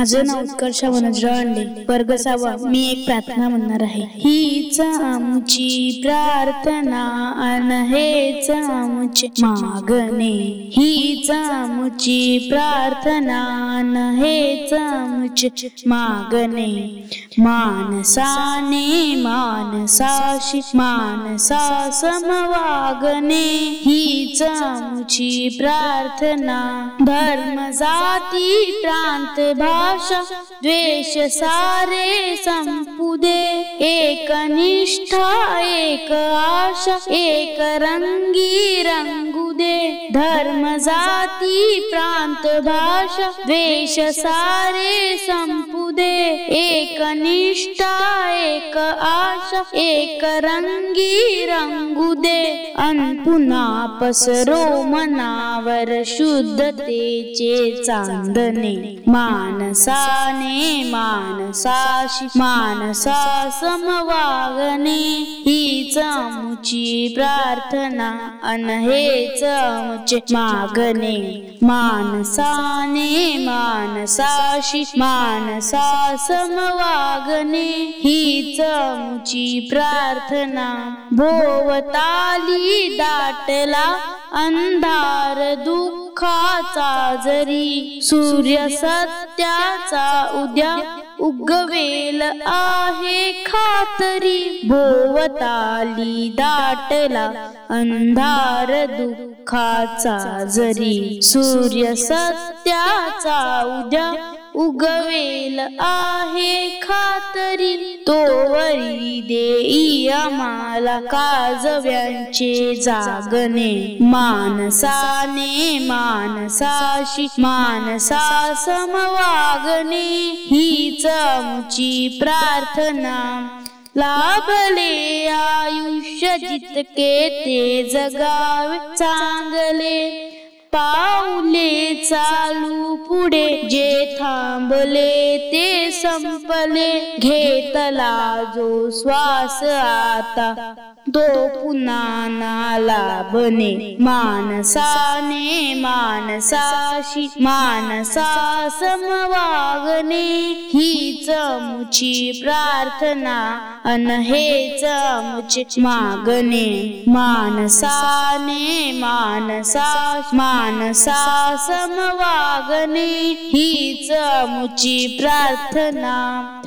माझं नाव उत्कर्ष वनजराव अंडे वर्ग सहावा मी एक प्रार्थना म्हणणार आहे. हीच आमची प्रार्थना अन हेच आमचे मागणे. हीच आमची प्रार्थना अन हेच आमचे मागणे. मानसाने मानसाशी मानसा समवागणे. हीच आमची प्रार्थना. धर्म जाती प्रांत भाषा द्वेष सारे संपुदे। एक निष्ठा एक आशा एक रंगी रंग धर्म जाती प्रांत भाषा द्वेष सारे संपुदे। एक निष्ठा एक आशा एक रंगी रंगू दे। पुन्हा पसरो मनावर शुद्धतेचे चांदणे मानसाने मानसाशी मानसा समवागणे हीच आमची प्रार्थना अन हेच आमचे मागणे मानसाने मानसाशी मानसा समवागणे हीच आमची प्रार्थना. भोवताली दाटला अंधार दुःखाचा जरी सूर्य सत्याचा उद्या उगवेल आहे खातरी. भोवताली दाटला अंधार दुःखाचा जरी. सूर्य सत्याचा उद्या उगवेल आहे खातरी. तोवरी देई आम्हाला काजव्यांचे जागणे. मानसाने मानसाशी मानसा समवागणे. आमची प्रार्थना. लाभले आयुष्य जितके ते जगावे चांगले. पा चालू पुढे जे थांबले ते संपले. घेतला जो श्वास आता तो पुन्हा नाला बने. माणसाने मानसाशी माणसा समवागणे हीच मुची प्रार्थना. अन हेच मागणे मानसाने मानसा मानसा समवागणे हीच मुची प्रार्थना.